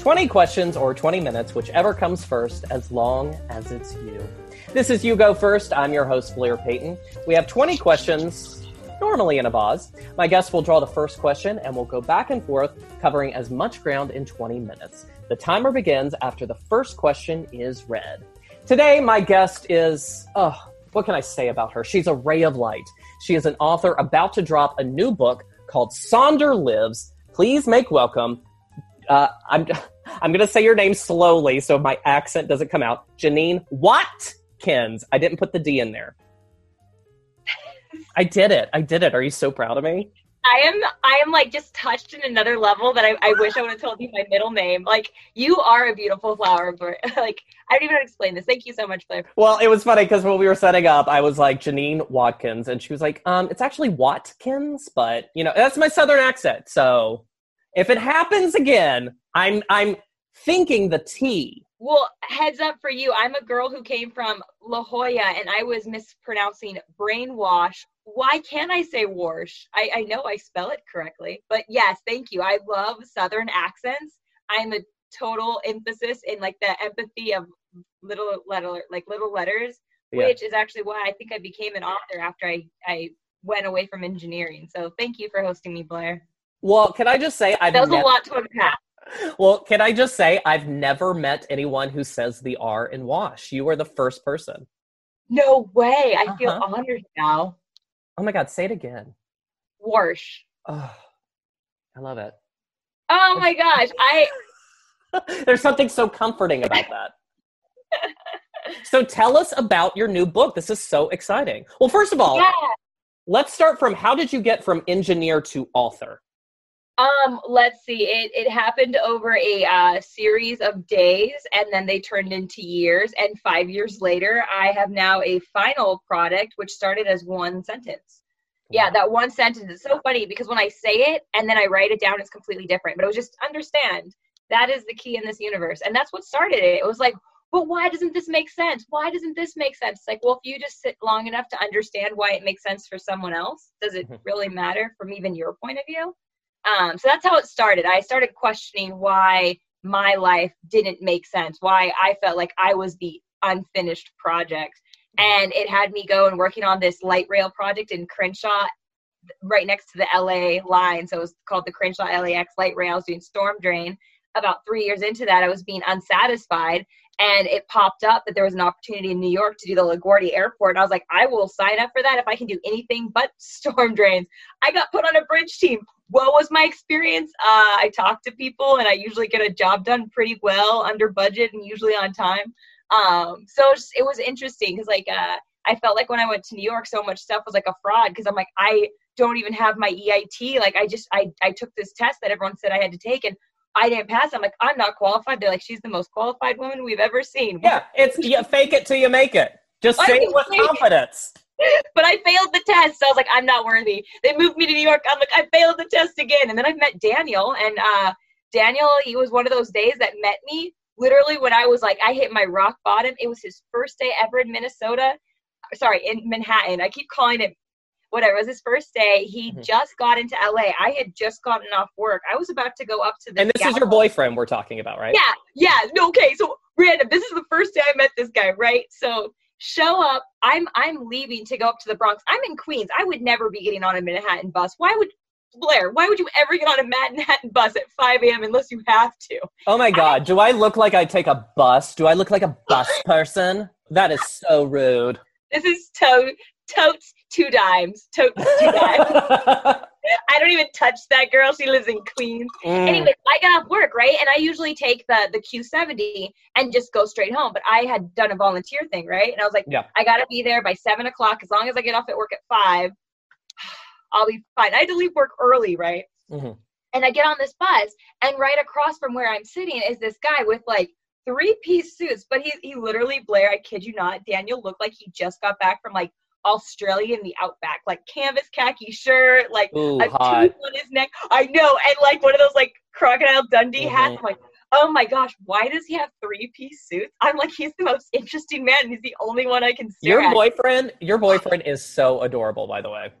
Twenty questions or twenty minutes, whichever comes first, as long as it's you. This is You Go First. I'm your host, Blair Payton. We have 20 questions, normally in a vase. My guest will draw the first question and we'll go back and forth, covering as much ground in 20 minutes. The timer begins after the first question is read. Today, my guest is, oh, what can I say about her? She's a ray of light. She is an author about to drop a new book called Sonder Lives. Please make welcome. Uh, I'm, I'm going to say your name slowly so my accent doesn't come out. Janine Watkins. I didn't put the D in there. I did it. I did it. Are you so proud of me? I am I am like just touched in another level that I, I wish I would have told you my middle name. Like you are a beautiful flower, but like I don't even know how to explain this. Thank you so much, Blair. Well, it was funny because when we were setting up, I was like Janine Watkins, and she was like, um, it's actually Watkins, but you know, that's my southern accent. So if it happens again, I'm I'm thinking the T. Well, heads up for you. I'm a girl who came from La Jolla and I was mispronouncing brainwash. Why can't I say wash? I, I know I spell it correctly. But yes, thank you. I love Southern accents. I'm a total emphasis in like the empathy of little letter like little letters, yeah. which is actually why I think I became an author after I, I went away from engineering. So thank you for hosting me, Blair. Well, can I just say I've that was a lot to unpack well, can I just say I've never met anyone who says the R in wash. You are the first person. No way. I uh-huh. feel honored now. Oh my god, say it again. Wash. Oh, I love it. Oh my gosh. I There's something so comforting about that. so tell us about your new book. This is so exciting. Well, first of all, yeah. let's start from how did you get from engineer to author? Um, let's see. It it happened over a uh, series of days, and then they turned into years. And five years later, I have now a final product, which started as one sentence. Yeah, that one sentence is so funny because when I say it and then I write it down, it's completely different. But it was just understand that is the key in this universe, and that's what started it. It was like, but why doesn't this make sense? Why doesn't this make sense? It's like, well, if you just sit long enough to understand why it makes sense for someone else, does it mm-hmm. really matter from even your point of view? Um, so that's how it started. I started questioning why my life didn't make sense, why I felt like I was the unfinished project. And it had me go and working on this light rail project in Crenshaw, right next to the LA line. So it was called the Crenshaw LAX light rail. I was doing storm drain. About three years into that, I was being unsatisfied and it popped up that there was an opportunity in New York to do the LaGuardia Airport. And I was like, I will sign up for that if I can do anything but storm drains. I got put on a bridge team what was my experience? Uh, I talk to people and I usually get a job done pretty well under budget and usually on time. Um, so it was, it was interesting because like uh, I felt like when I went to New York, so much stuff was like a fraud because I'm like I don't even have my EIT. Like I just I I took this test that everyone said I had to take and I didn't pass. I'm like I'm not qualified. They're like she's the most qualified woman we've ever seen. Yeah, it's you fake it till you make it. Just say it with confidence. It but I failed the test. So I was like, I'm not worthy. They moved me to New York. I'm like, I failed the test again. And then I met Daniel, and uh, Daniel, he was one of those days that met me literally when I was like, I hit my rock bottom. It was his first day ever in Minnesota. Sorry, in Manhattan. I keep calling it whatever. It was his first day. He mm-hmm. just got into LA. I had just gotten off work. I was about to go up to the. And this is your boyfriend we're talking about, right? Yeah, yeah. No, Okay, so random. This is the first day I met this guy, right? So show up. I'm i'm leaving to go up to the bronx. I'm in queens. I would never be getting on a manhattan bus. Why would blair why would you ever get on a manhattan bus at 5 a.m unless you have to? Oh my god. I, do i look like i take a bus? Do i look like a bus person? That is so rude. This is tote totes two dimes. Totes two dimes I don't even touch that girl. She lives in Queens. Mm. Anyways, I got off work, right? And I usually take the the Q70 and just go straight home. But I had done a volunteer thing, right? And I was like, yeah. I gotta be there by seven o'clock. As long as I get off at work at five, I'll be fine. I had to leave work early, right? Mm-hmm. And I get on this bus, and right across from where I'm sitting is this guy with like three piece suits. But he he literally Blair, I kid you not, Daniel looked like he just got back from like Australia in the outback, like canvas khaki shirt, like Ooh, a hot. tooth on his neck. I know, and like one of those like crocodile Dundee mm-hmm. hats. I'm like, oh my gosh, why does he have three piece suits? I'm like, he's the most interesting man. He's the only one I can see. Your at. boyfriend, your boyfriend is so adorable, by the way.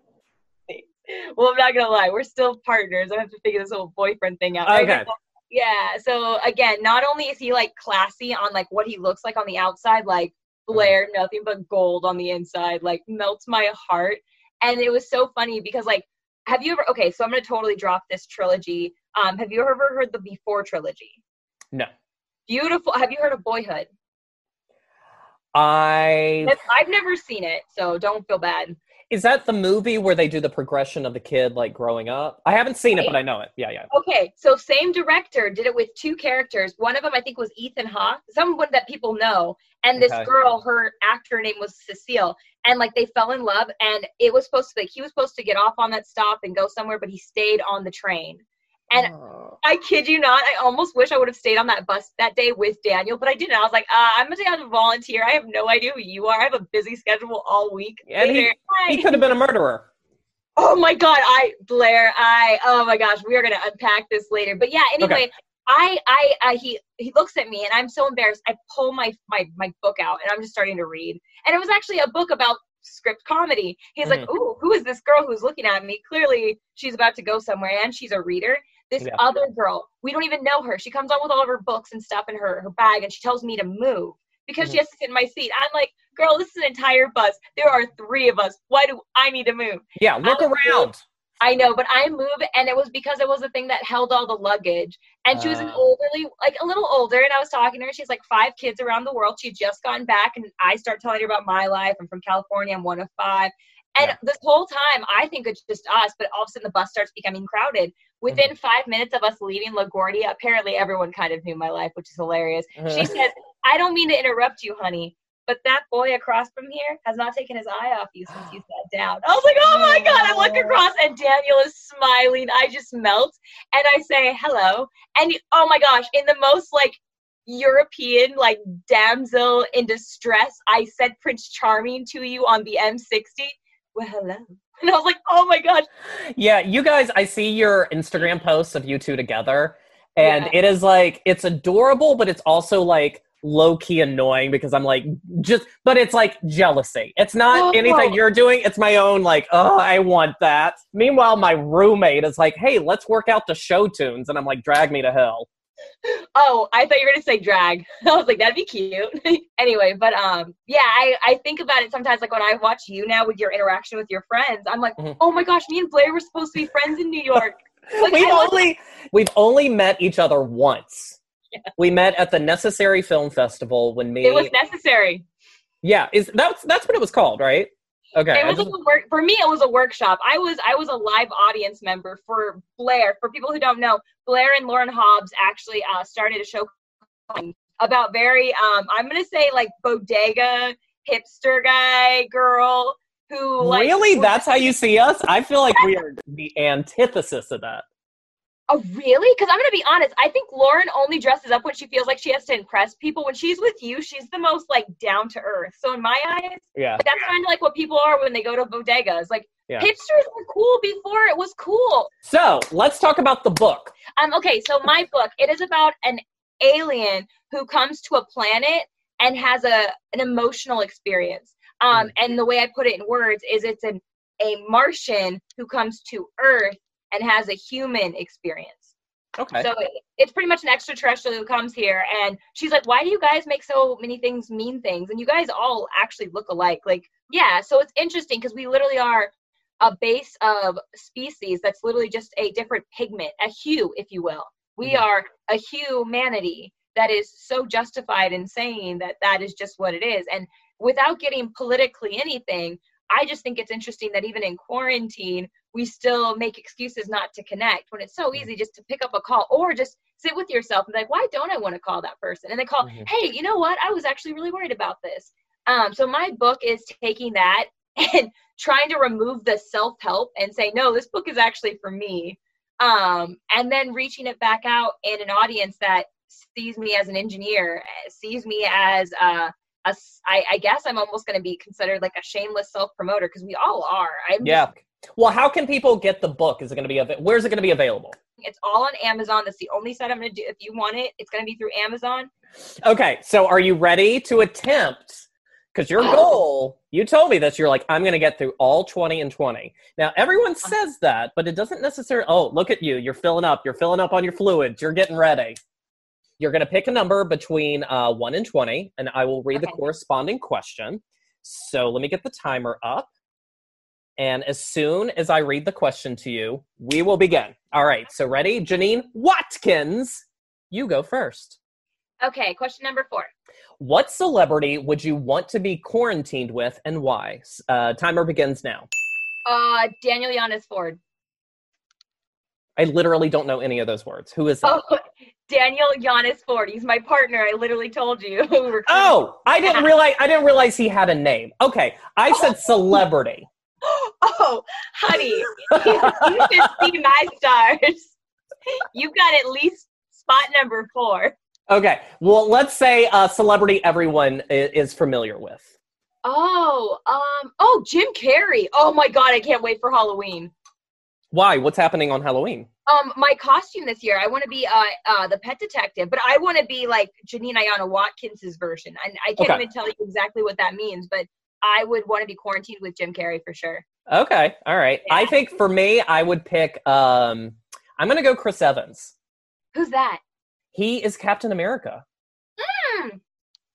well, I'm not gonna lie, we're still partners. I have to figure this whole boyfriend thing out. Okay. Yeah. So again, not only is he like classy on like what he looks like on the outside, like Blair, nothing but gold on the inside, like melts my heart. And it was so funny because like, have you ever? Okay, so I'm gonna totally drop this trilogy. Um, have you ever heard the Before trilogy? No. Beautiful. Have you heard of Boyhood? I I've never seen it, so don't feel bad. Is that the movie where they do the progression of the kid like growing up? I haven't seen it, but I know it. Yeah, yeah. Okay, so same director did it with two characters. One of them I think was Ethan Hawke, someone that people know, and this Okay. girl, her actor name was Cecile, and like they fell in love. And it was supposed to like he was supposed to get off on that stop and go somewhere, but he stayed on the train. And Oh. I kid you not, I almost wish I would have stayed on that bus that day with Daniel, but I didn't. I was like, uh, I'm gonna have to volunteer. I have no idea who you are. I have a busy schedule all week. And he- Later. He could have been a murderer. Oh my god, I Blair, I oh my gosh, we are gonna unpack this later. But yeah, anyway, I I uh, he he looks at me and I'm so embarrassed. I pull my my my book out and I'm just starting to read. And it was actually a book about script comedy. He's like, "Ooh, who is this girl who's looking at me? Clearly, she's about to go somewhere and she's a reader." This Yeah. other girl, we don't even know her. She comes on with all of her books and stuff in her her bag and she tells me to move because she mm-hmm. has to sit in my seat. I'm like, "Girl, this is an entire bus. There are 3 of us. Why do I need to move?" Yeah, look I- around. I know, but I move, and it was because it was the thing that held all the luggage. And she was an ah. elderly, like a little older, and I was talking to her. She's like five kids around the world. She'd just gotten back, and I start telling her about my life. I'm from California. I'm one of five. And Yeah. this whole time, I think it's just us, but all of a sudden the bus starts becoming crowded. Within mm-hmm. five minutes of us leaving LaGuardia, apparently everyone kind of knew my life, which is hilarious. She uh-huh. said, I don't mean to interrupt you, honey, but that boy across from here has not taken his eye off you since you sat down. I was like, oh my God. I look across and Daniel is smiling. I just melt. And I say, hello. And oh my gosh, in the most like European, like damsel in distress, I said Prince Charming to you on the M60. Well, hello. And I was like, oh my gosh. Yeah, you guys, I see your Instagram posts of you two together, and Yeah. it is like it's adorable, but it's also like low key annoying because I'm like just, but it's like jealousy. It's not Oh. anything you're doing. It's my own like, oh, I want that. Meanwhile, my roommate is like, hey, let's work out the show tunes, and I'm like, drag me to hell. Oh, I thought you were gonna say drag. I was like, that'd be cute. anyway, but um, yeah, I I think about it sometimes. Like when I watch you now with your interaction with your friends, I'm like, Mhm. oh my gosh, me and Blair were supposed to be friends in New York. Like, we've I only we've only met each other once. We met at the Necessary Film Festival when me. it was necessary. yeah, is that's that's what it was called, right? Okay. It was just- like a work for me. It was a workshop. I was I was a live audience member for Blair. For people who don't know, Blair and Lauren Hobbs actually uh, started a show about very um I'm gonna say like bodega hipster guy girl who like really? That's how you see us? I feel like we are the antithesis of that. Oh, really? Because I'm gonna be honest. I think Lauren only dresses up when she feels like she has to impress people. When she's with you, she's the most like down to earth. So in my eyes, Yeah. that's kind of like what people are when they go to bodegas. Like Yeah. hipsters were cool before it was cool. So let's talk about the book. Um. Okay. So my book it is about an alien who comes to a planet and has a an emotional experience. Um. And the way I put it in words is it's an a Martian who comes to Earth and has a human experience. Okay. So it, it's pretty much an extraterrestrial who comes here, and she's like, "Why do you guys make so many things mean things? And you guys all actually look alike." Like, yeah. So it's interesting because we literally are a base of species that's literally just a different pigment, a hue, if you will. We Mhm. are a humanity that is so justified in saying that that is just what it is, and without getting politically anything. I just think it's interesting that even in quarantine, we still make excuses not to connect when it's so easy just to pick up a call or just sit with yourself and be like, why don't I want to call that person? And they call, Mhm. hey, you know what? I was actually really worried about this. Um, so my book is taking that and trying to remove the self help and say, no, this book is actually for me. Um, and then reaching it back out in an audience that sees me as an engineer, eh, sees me as uh, a, I, I guess I'm almost going to be considered like a shameless self promoter because we all are. I'm just yeah. Well, how can people get the book? Is it going to be av- where's it going to be available? It's all on Amazon. That's the only site I'm going to do. If you want it, it's going to be through Amazon. Okay, so are you ready to attempt Because your goal, you told me this. you're like, I'm going to get through all 20 and 20. Now, everyone uh-huh. says that, but it doesn't necessarily. Oh, look at you. You're filling up. You're filling up on your fluids. You're getting ready. You're going to pick a number between uh, 1 and 20, and I will read the corresponding question. So let me get the timer up. And as soon as I read the question to you, we will begin. All right. So, ready? Janine Watkins, you go first. Okay, question number four. What celebrity would you want to be quarantined with and why? Uh, timer begins now. Uh, Daniel Giannis Ford. I literally don't know any of those words. Who is that? Oh, Daniel Giannis Ford. He's my partner. I literally told you. Oh, I didn't realize. I didn't realize he had a name. Okay, I said celebrity. oh, honey, you should see my stars. You've got at least spot number four. Okay, well, let's say a celebrity everyone is familiar with. Oh, um, oh, Jim Carrey. Oh my God, I can't wait for Halloween. Why? What's happening on Halloween? Um, my costume this year, I want to be uh, uh, the pet detective, but I want to be like Janine Ayana Watkins's version. And I can't Okay. even tell you exactly what that means, but I would want to be quarantined with Jim Carrey for sure. Okay, all right. I think for me, I would pick. Um, I'm gonna go Chris Evans. Who's that? He is Captain America Hmm,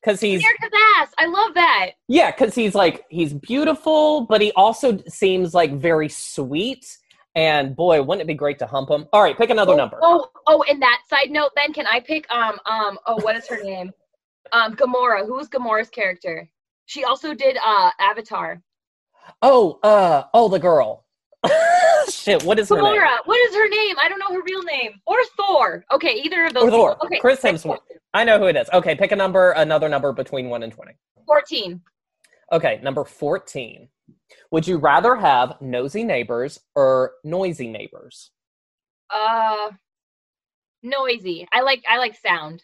because he's America's ass. I love that. Yeah, because he's like he's beautiful, but he also seems like very sweet. And boy, wouldn't it be great to hump him? All right, pick another oh, number. Oh, oh, and that side note, then can I pick um um oh what is her name? Um Gamora. Who's Gamora's character? She also did uh Avatar. Oh, uh, oh, the girl. Shit, what is her name? Gamora. What is her name? I don't know her real name. Or Thor. Okay, either of those. Or Thor. Okay, Chris Hemsworth. I know who it is. Okay, pick a number, another number between one and twenty. Fourteen. Okay, number fourteen. Would you rather have nosy neighbors or noisy neighbors? Uh, noisy. I like I like sound.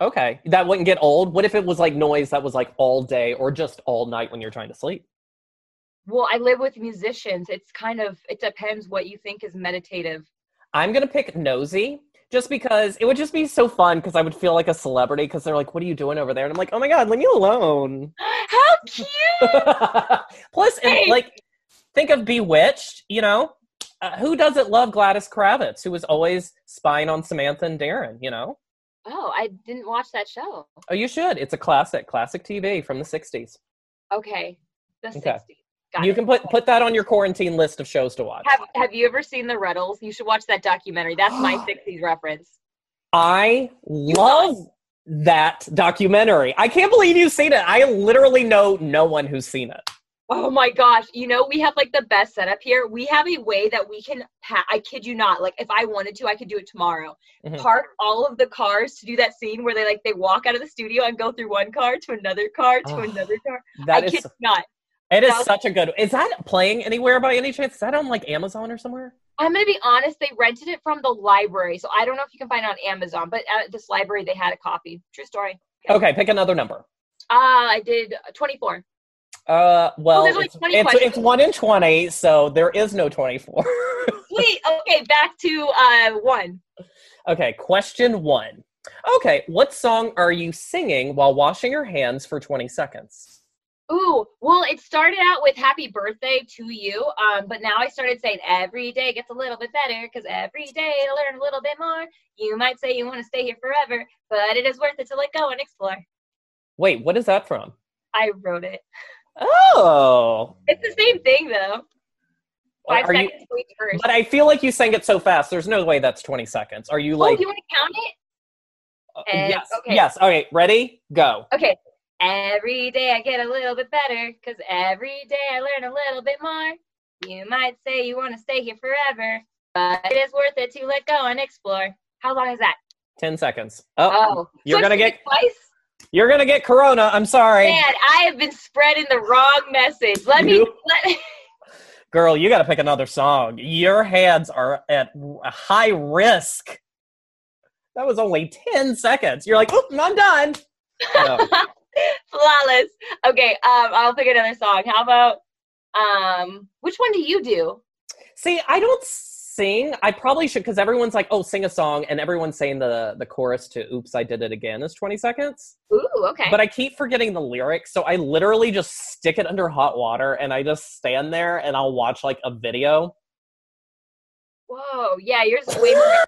Okay, that wouldn't get old. What if it was like noise that was like all day or just all night when you're trying to sleep? Well, I live with musicians. It's kind of it depends what you think is meditative. I'm gonna pick nosy just because it would just be so fun because I would feel like a celebrity because they're like, "What are you doing over there?" And I'm like, "Oh my god, leave me alone." Cute! Plus, and, Hey. like, think of Bewitched. You know, uh, who doesn't love Gladys Kravitz, who was always spying on Samantha and Darrin? You know, Oh, I didn't watch that show. oh, you should. It's a classic, classic TV from the '60s. Okay, the Okay. 60s. Got you it. can put put that on your quarantine list of shows to watch. Have Have you ever seen the Rutles? You should watch that documentary. That's my 60s reference. I love that documentary. I can't believe you've seen it. I literally know no one who's seen it. Oh my gosh! You know we have like the best setup here. We have a way that we can. Ha- I kid you not. Like if I wanted to, I could do it tomorrow. Mhm. Park all of the cars to do that scene where they like they walk out of the studio and go through one car to another car to Oh, another car. That I is kid you not. it is was- such a good. Is that playing anywhere by any chance? Is that on like Amazon or somewhere? I'm gonna be honest. They rented it from the library, so I don't know if you can find it on Amazon. But at this library, they had a copy. True story. Okay, pick another number. Uh, I did 24. Uh, well, it's, it's, it's one in twenty, so there is no twenty-four. Wait, okay, back to uh one. okay, question one. Okay, what song are you singing while washing your hands for twenty seconds? Ooh, well, it started out with "Happy Birthday to You," um, but now I started saying every day gets a little bit better because every day to learn a little bit more. You might say you want to stay here forever, but it is worth it to let go and explore. Wait, what is that from? I wrote it. Oh, It's the same thing though. Five are you? seconds each verse. But I feel like you sang it so fast. There's no way that's 20 seconds. Are you like. oh, like? you want to count it? uh, yes. okay. Yes. Okay. Ready? Go. Okay. Every day I get a little bit better because every day I learn a little bit more. You might say you want to stay here forever, but it is worth it to let go and explore. How long is that? 10 seconds. Oh, Oh, you're gonna get- twice. you're gonna get Corona. I'm sorry, Man, I have been spreading the wrong message. Let me. You- Let, girl. You got to pick another song. Your hands are at a high risk. That was only 10 seconds. You're like, oh, I'm done. No. flawless. Okay, um, I'll pick another song. How about um, which one do you do? See, I don't sing. I probably should because everyone's like, "Oh, sing a song," and everyone's saying the the chorus to "Oops, I Did It Again" is twenty seconds. Ooh, okay. But I keep forgetting the lyrics, so I literally just stick it under hot water and I just stand there and I'll watch like a video. Whoa, yeah, yours is way more.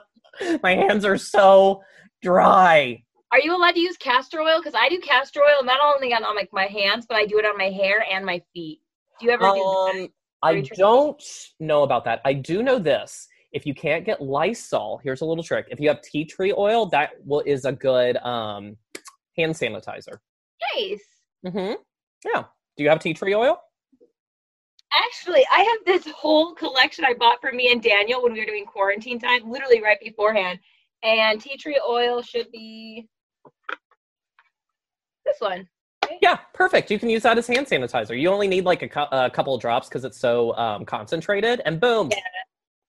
My hands are so dry. Are you allowed to use castor oil? Because I do castor oil not only on, on like my hands, but I do it on my hair and my feet. Do you ever do that? Um, I don't know about that. I do know this. If you can't get Lysol, here's a little trick. If you have tea tree oil, that will, is a good um, hand sanitizer. Nice. Mm-hmm. Yeah. Do you have tea tree oil? Actually, I have this whole collection I bought for me and Daniel when we were doing quarantine time, literally right beforehand. And tea tree oil should be this one. Yeah, perfect. You can use that as hand sanitizer. You only need like a, cu- a couple of drops because it's so um, concentrated, and boom. Yeah.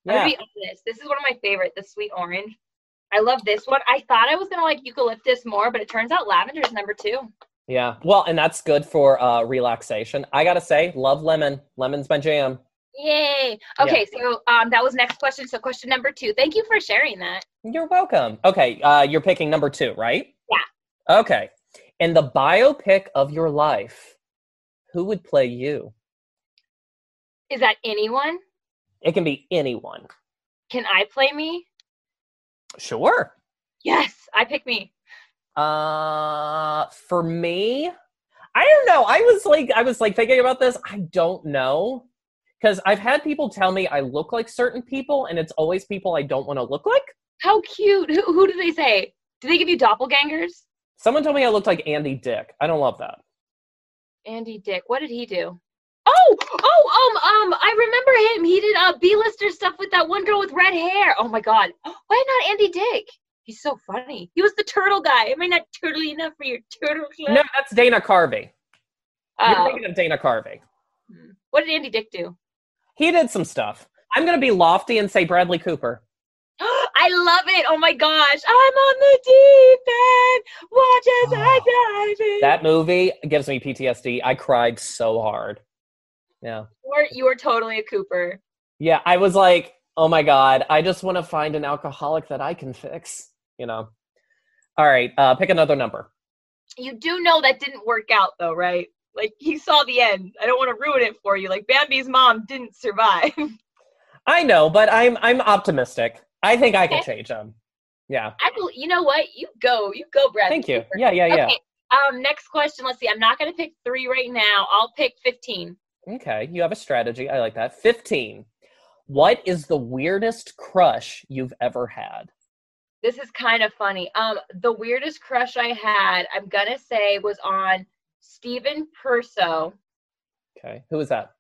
I'm gonna be honest. This is one of my favorite, the sweet orange. I love this one. I thought I was gonna like eucalyptus more, but it turns out lavender is number two. Yeah. Well, and that's good for uh, relaxation. I gotta say, love lemon. Lemon's my jam. Yay! Okay, so um, that was next question. So question number two. Thank you for sharing that. You're welcome. Okay, uh, you're picking number two, right? Yeah. Okay. In the biopic of your life, who would play you? Is that anyone? It can be anyone. Can I play me? Sure. Yes, I pick me. Uh, for me, I don't know. I was like, I was like thinking about this. I don't know because I've had people tell me I look like certain people, and it's always people I don't want to look like. How cute. Who, who do they say? Do they give you doppelgangers? Someone told me I looked like Andy Dick. I don't love that. Andy Dick. What did he do? Oh, oh, um, um, I remember him. He did uh B-lister stuff with that one girl with red hair. Oh my god. Why not Andy Dick? He's so funny. He was the turtle guy. Am I not turtly enough for your turtle club? No, that's Dana Carvey. You're Oh. thinking of Dana Carvey. What did Andy Dick do? He did some stuff. I'm gonna be lofty and say Bradley Cooper. I love it. Oh my gosh. I'm on the deep end. Watch as I dive in. That movie gives me PTSD. I cried so hard. Yeah. You are, you are totally a Cooper. Yeah, I was like, oh my God, I just want to find an alcoholic that I can fix, you know? All right, uh, pick another number. You do know that didn't work out though, right? Like he saw the end. I don't want to ruin it for you. Like Bambi's mom didn't survive. I know, but I'm I'm optimistic. I think I can Okay. change them. Yeah. I bel you know what? You go. You go, Brad. Thank you. Yeah, yeah, yeah. Okay. Um, next question. Let's see. I'm not gonna pick three right now. I'll pick fifteen. Okay, you have a strategy. I like that. 15. What is the weirdest crush you've ever had? This is kind of funny. Um, the weirdest crush I had, I'm gonna say, was on Stephen Perso. Okay. Who is that?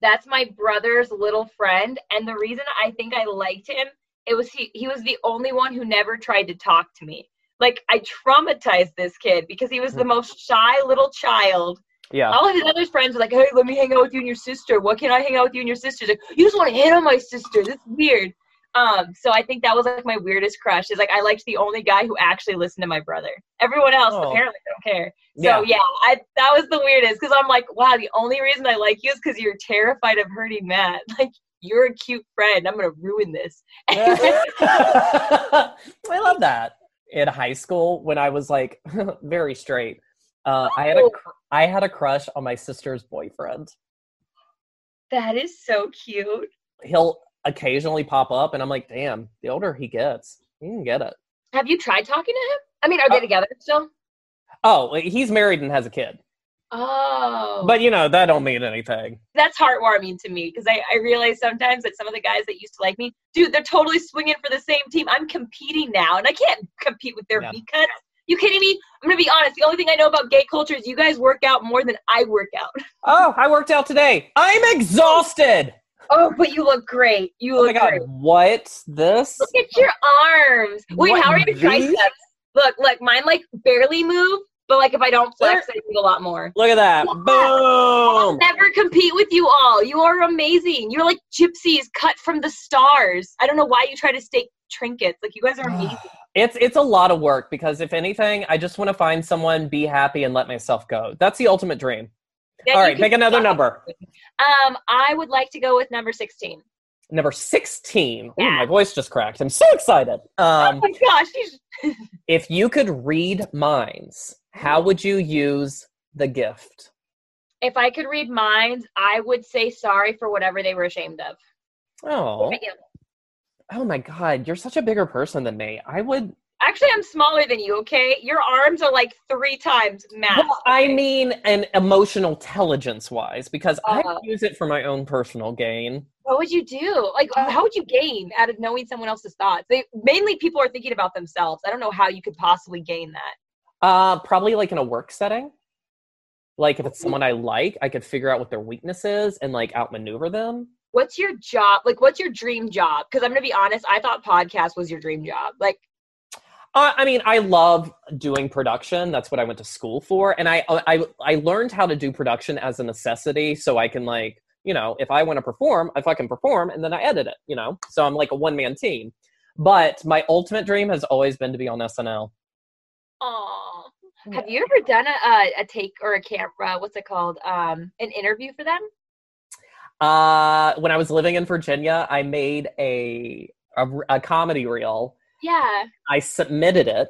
That's my brother's little friend, and the reason I think I liked him, it was he. He was the only one who never tried to talk to me. Like I traumatized this kid because he was the most shy little child. Yeah. All of his other friends were like, "Hey, let me hang out with you and your sister. What can I hang out with you and your sister?" Like, you just want to hit on my sister. That's weird. Um, so I think that was like my weirdest crush. Is like I liked the only guy who actually listened to my brother. Everyone else Oh. apparently don't care. So Yeah. yeah, I that was the weirdest because I'm like, wow, the only reason I like you is because you're terrified of hurting Matt. Like you're a cute friend. I'm gonna ruin this. I love that. In high school, when I was like very straight, uh, I had a Oh. cr- I had a crush on my sister's boyfriend. that is so cute. He'll occasionally pop up, and I'm like, damn. The older he gets, he can get it. Have you tried talking to him? I mean, are they Uh, together still? Oh, he's married and has a kid, Oh, but you know that don't mean anything. that's heartwarming to me because I, I realize sometimes that some of the guys that used to like me, dude, they're totally swinging for the same team. I'm competing now, and I can't compete with their Yeah. V cuts. You kidding me? I'm gonna be honest. The only thing I know about gay culture is you guys work out more than I work out. Oh, I worked out today. I'm exhausted. Oh, but you look great. You look Oh my god, great. what this? Look at your arms. Wait, What, how are your these? triceps? Look, look, mine like barely move, but like if I don't flex, I move a lot more. Look at that. I'll Boom. never compete with you all. You are amazing. You're like gypsies cut from the stars. I don't know why you try to stake trinkets. Like you guys are amazing. It's it's a lot of work because if anything, I just want to find someone, be happy, and let myself go. That's the ultimate dream. Then All right, pick another number. Um, I would like to go with number 16. Number 16. Ooh, my voice just cracked. I'm so excited. oh Um, my gosh. if you could read minds, how would you use the gift? If I could read minds, I would say sorry for whatever they were ashamed of. Oh, What about you? oh my God, you're such a bigger person than me. I would. Actually, I'm smaller than you, okay? Your arms are like three times mass. Well, I mean, an emotional intelligence wise, because I Uh. use it for my own personal gain. what would you do? Like, how would you gain out of knowing someone else's thoughts? They mainly people are thinking about themselves. I don't know how you could possibly gain that. Uh, probably like in a work setting. Like if it's someone I like, I could figure out what their weakness is and like outmaneuver them. What's your job? Like, what's your dream job? Because I'm gonna be honest, I thought podcast was your dream job. Like, Uh, I mean, I love doing production. That's what I went to school for, and I I I learned how to do production as a necessity, so I can like you know if I want to perform, I fucking perform, and then I edit it. You know, so I'm like a one man team. But my ultimate dream has always been to be on SNL. Oh, have you ever done a, a a take or a camera? What's it called? Um, an interview for them? Uh, when I was living in Virginia, I made a a, a comedy reel. Yeah. I submitted it,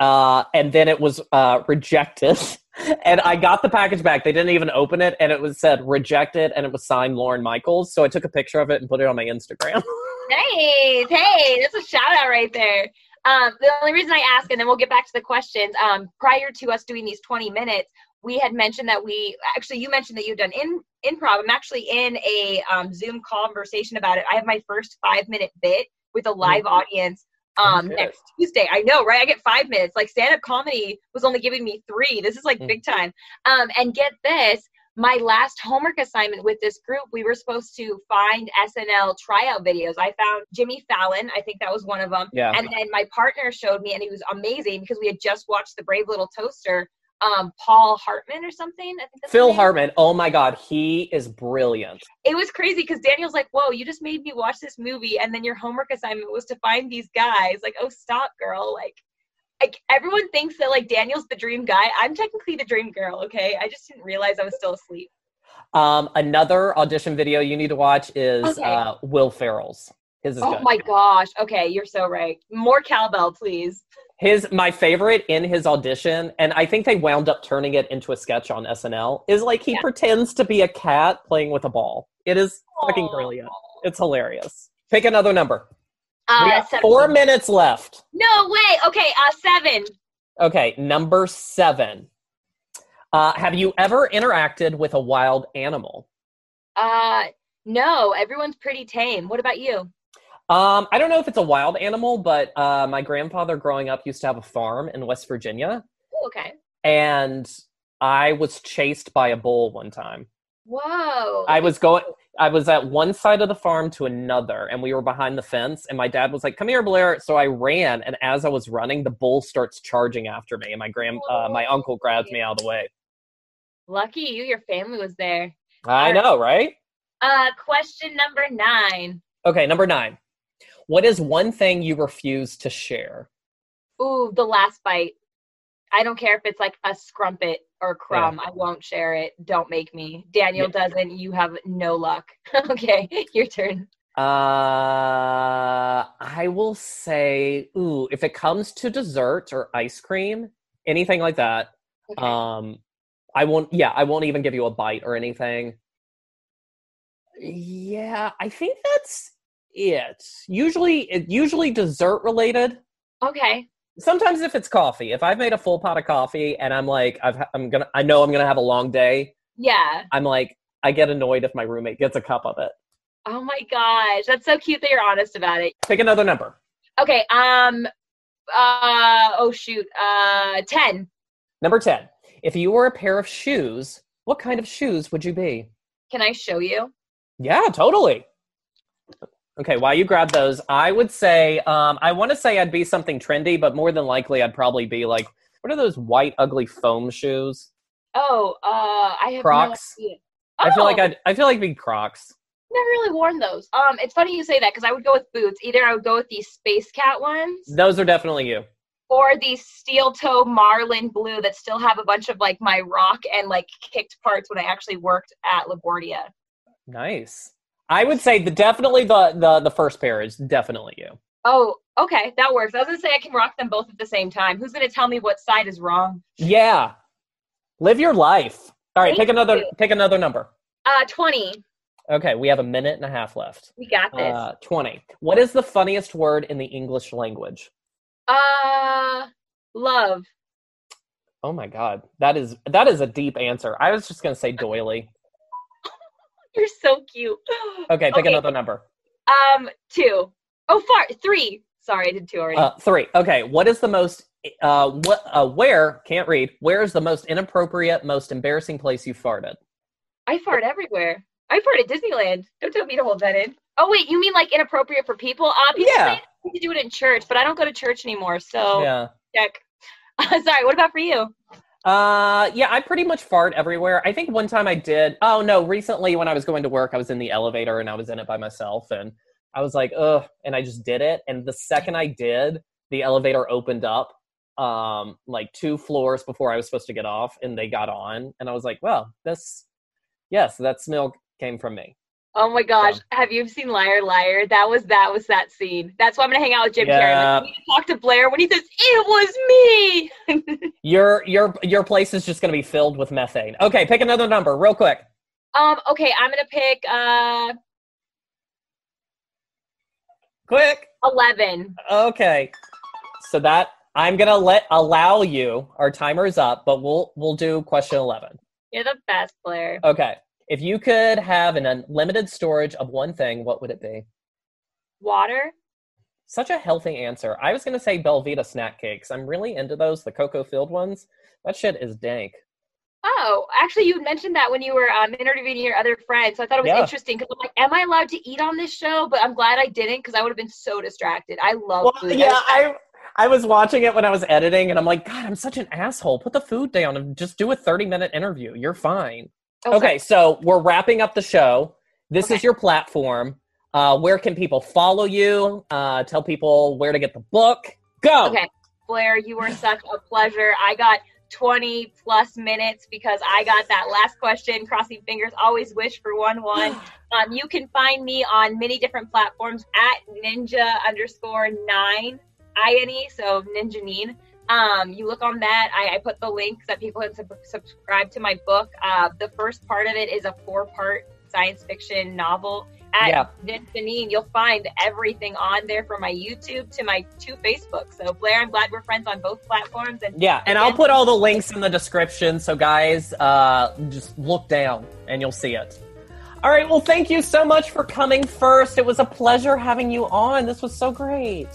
uh, and then it was uh, rejected. and I got the package back. They didn't even open it, and it was said rejected, and it was signed Lorne Michaels. So I took a picture of it and put it on my Instagram. Nice. Hey, that's a shout out right there. Um, the only reason I ask, and then we'll get back to the questions. Um, prior to us doing these 20 minutes, we had mentioned that we actually you mentioned that you've done in improv. I'm actually in a um, Zoom conversation about it. I have my first five minute bit with a live audience um Okay. next Tuesday. I know, right? I get five minutes. Like stand up comedy was only giving me three. This is like Mm. big time. Um, and get this, my last homework assignment with this group, we were supposed to find SNL tryout videos. I found Jimmy Fallon. I think that was one of them. yeah. And then my partner showed me, and he was amazing because we had just watched The Brave Little Toaster. Um, Paul Hartman or something. I think that's Phil. Hartman. Oh my God, he is brilliant. It was crazy because Daniel's like, "Whoa, you just made me watch this movie, and then your homework assignment was to find these guys." Like, oh, stop, girl. Like, like everyone thinks that like Daniel's the dream guy. I'm technically the dream girl. Okay, I just didn't realize I was still asleep. Um, another audition video you need to watch is Okay. uh, Will Ferrell's. His is Oh good. my gosh. Okay, you're so right. More cowbell, please. His my favorite in his audition, and I think they wound up turning it into a sketch on SNL. Is like he Yeah. pretends to be a cat playing with a ball. It is fucking brilliant. It's hilarious. Pick another number. Uh, four minutes left. No way. Okay, uh, seven. Okay, number seven. Uh, have you ever interacted with a wild animal? Uh, no. Everyone's pretty tame. What about you? Um, I don't know if it's a wild animal, but uh, my grandfather growing up used to have a farm in West Virginia, Ooh, okay. and I was chased by a bull one time. Whoa. I was going. I was at one side of the farm to another, and we were behind the fence. And my dad was like, "Come here, Blair." So I ran, and as I was running, the bull starts charging after me, and my grand, uh, my uncle grabs me out of the way. Lucky you. Your family was there. I know, right? Uh, question number nine. Okay, number nine. What is one thing you refuse to share? Ooh, the last bite. I don't care if it's like a scrumpet or crumb. I won't share it. Don't make me. Daniel doesn't. You have no luck. okay, your turn. Uh, I will say, ooh, if it comes to dessert or ice cream, anything like that, Okay. um, I won't. Yeah, I won't even give you a bite or anything. Yeah, I think that's it. Usually, it usually dessert related. okay. Sometimes if it's coffee, if I've made a full pot of coffee and I'm like, I've, I'm gonna, I know I'm gonna have a long day. Yeah. I'm like, I get annoyed if my roommate gets a cup of it. Oh my gosh, that's so cute that you're honest about it. Pick another number. Okay. Um. Uh. Oh shoot. Uh. Ten. Number 10. If you were a pair of shoes, what kind of shoes would you be? Can I show you? Yeah, totally. Okay, while you grab those, I would say, um, I want to say I'd be something trendy, but more than likely I'd probably be like, what are those white, ugly foam shoes? Oh. Uh. I have Crocs. No idea. I feel like Oh, I'd, I feel like it'd be Crocs. never really worn those. Um. It's funny you say that because I would go with boots. Either I would go with these space cat ones. Those are definitely you. or these steel toe marlin blue that still have a bunch of like my rock and like kicked parts when I actually worked at LaGuardia. Nice. I would say the definitely the the the first pair is definitely you. Oh, okay, that works. I was gonna say I can rock them both at the same time. Who's gonna tell me what side is wrong? Yeah. Live your life. All right, Thank pick another you. pick another number. Uh, twenty. Okay, we have a minute and a half left. We got this. Uh, 20. What is the funniest word in the English language? Uh, love. Oh my god. That is that is a deep answer. I was just going to say doily. You're so cute. Okay, pick Okay. another number. Um, two. Oh, far three. Sorry, I did two already. Uh, 3. Okay, what is the most uh what uh where can't read. Where is the most inappropriate, most embarrassing place you farted? I fart everywhere. I fart at Disneyland. Don't tell me to hold that in. Oh wait, you mean like inappropriate for people? Obviously, Yeah. you do it in church, but I don't go to church anymore. So Yeah. check. Sorry. What about for you? Uh, yeah, I pretty much fart everywhere. I think one time I did. Oh no, recently when I was going to work, I was in the elevator and I was in it by myself, and I was like, ugh, and I just did it. And the second I did, the elevator opened up, um, like two floors before I was supposed to get off, and they got on, and I was like, well, this, yes, that smell came from me. Oh my gosh, have you seen Liar Liar? That was that was that scene. That's why I'm gonna hang out with Jim Carrey. Yeah. Like, need to talk to Blair when he says it was me. Your your your place is just to be filled with methane. Okay, pick another number, real quick. um. Okay, I'm gonna pick uh Quick. eleven. Okay. So that I'm gonna let allow you. Our timer is up, but we'll we'll do question eleven. You're the best, Blair. Okay. If you could have an unlimited storage of one thing, what would it be? Water. Such a healthy answer. I was gonna say Belvita snack cakes. I'm really into those, the cocoa filled ones. That shit is dank. Oh, actually, you mentioned that when you were um, interviewing your other friend, so I thought it was Yeah. interesting because I'm like, am I allowed to eat on this show? But I'm glad I didn't because I would have been so distracted. I love Well, food. yeah, I I was watching it when I was editing, and I'm like, God, I'm such an asshole. Put the food down and just do a 30 minute interview. You're fine. Oh, Okay, so we're wrapping up the show. This is your platform. Uh, where can people follow you? Uh, tell people where to get the book. Go. Okay, Blair, you were such a pleasure. I got 20 plus minutes because I got that last question. Crossing fingers, always wish for one one. Um, you can find me on many different platforms at ninja underscore nine ine, so ninja nine. Um, you look on that. I, I put the links that people can sub- subscribe to my book. Uh, the first part of it is a four part science fiction novel. At Yeah. Ninja Nine, you'll find everything on there from my YouTube to my two Facebook. So Blair, I'm glad we're friends on both platforms. And Yeah, and I'll put all the links in the description. So, guys, uh, just look down and you'll see it. All right. Well, thank you so much for coming first. It was a pleasure having you on. This was so great.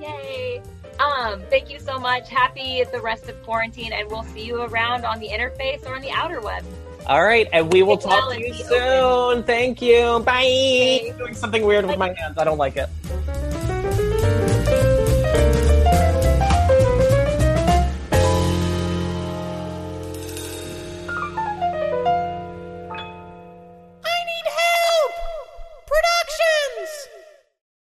yay! Um, thank you so much. Happy the rest of quarantine, and we'll see you around on the interface or on the outer web. All right, and we will talk to you be soon. Thank you. Bye. Okay. Doing something weird with my hands. I don't like it.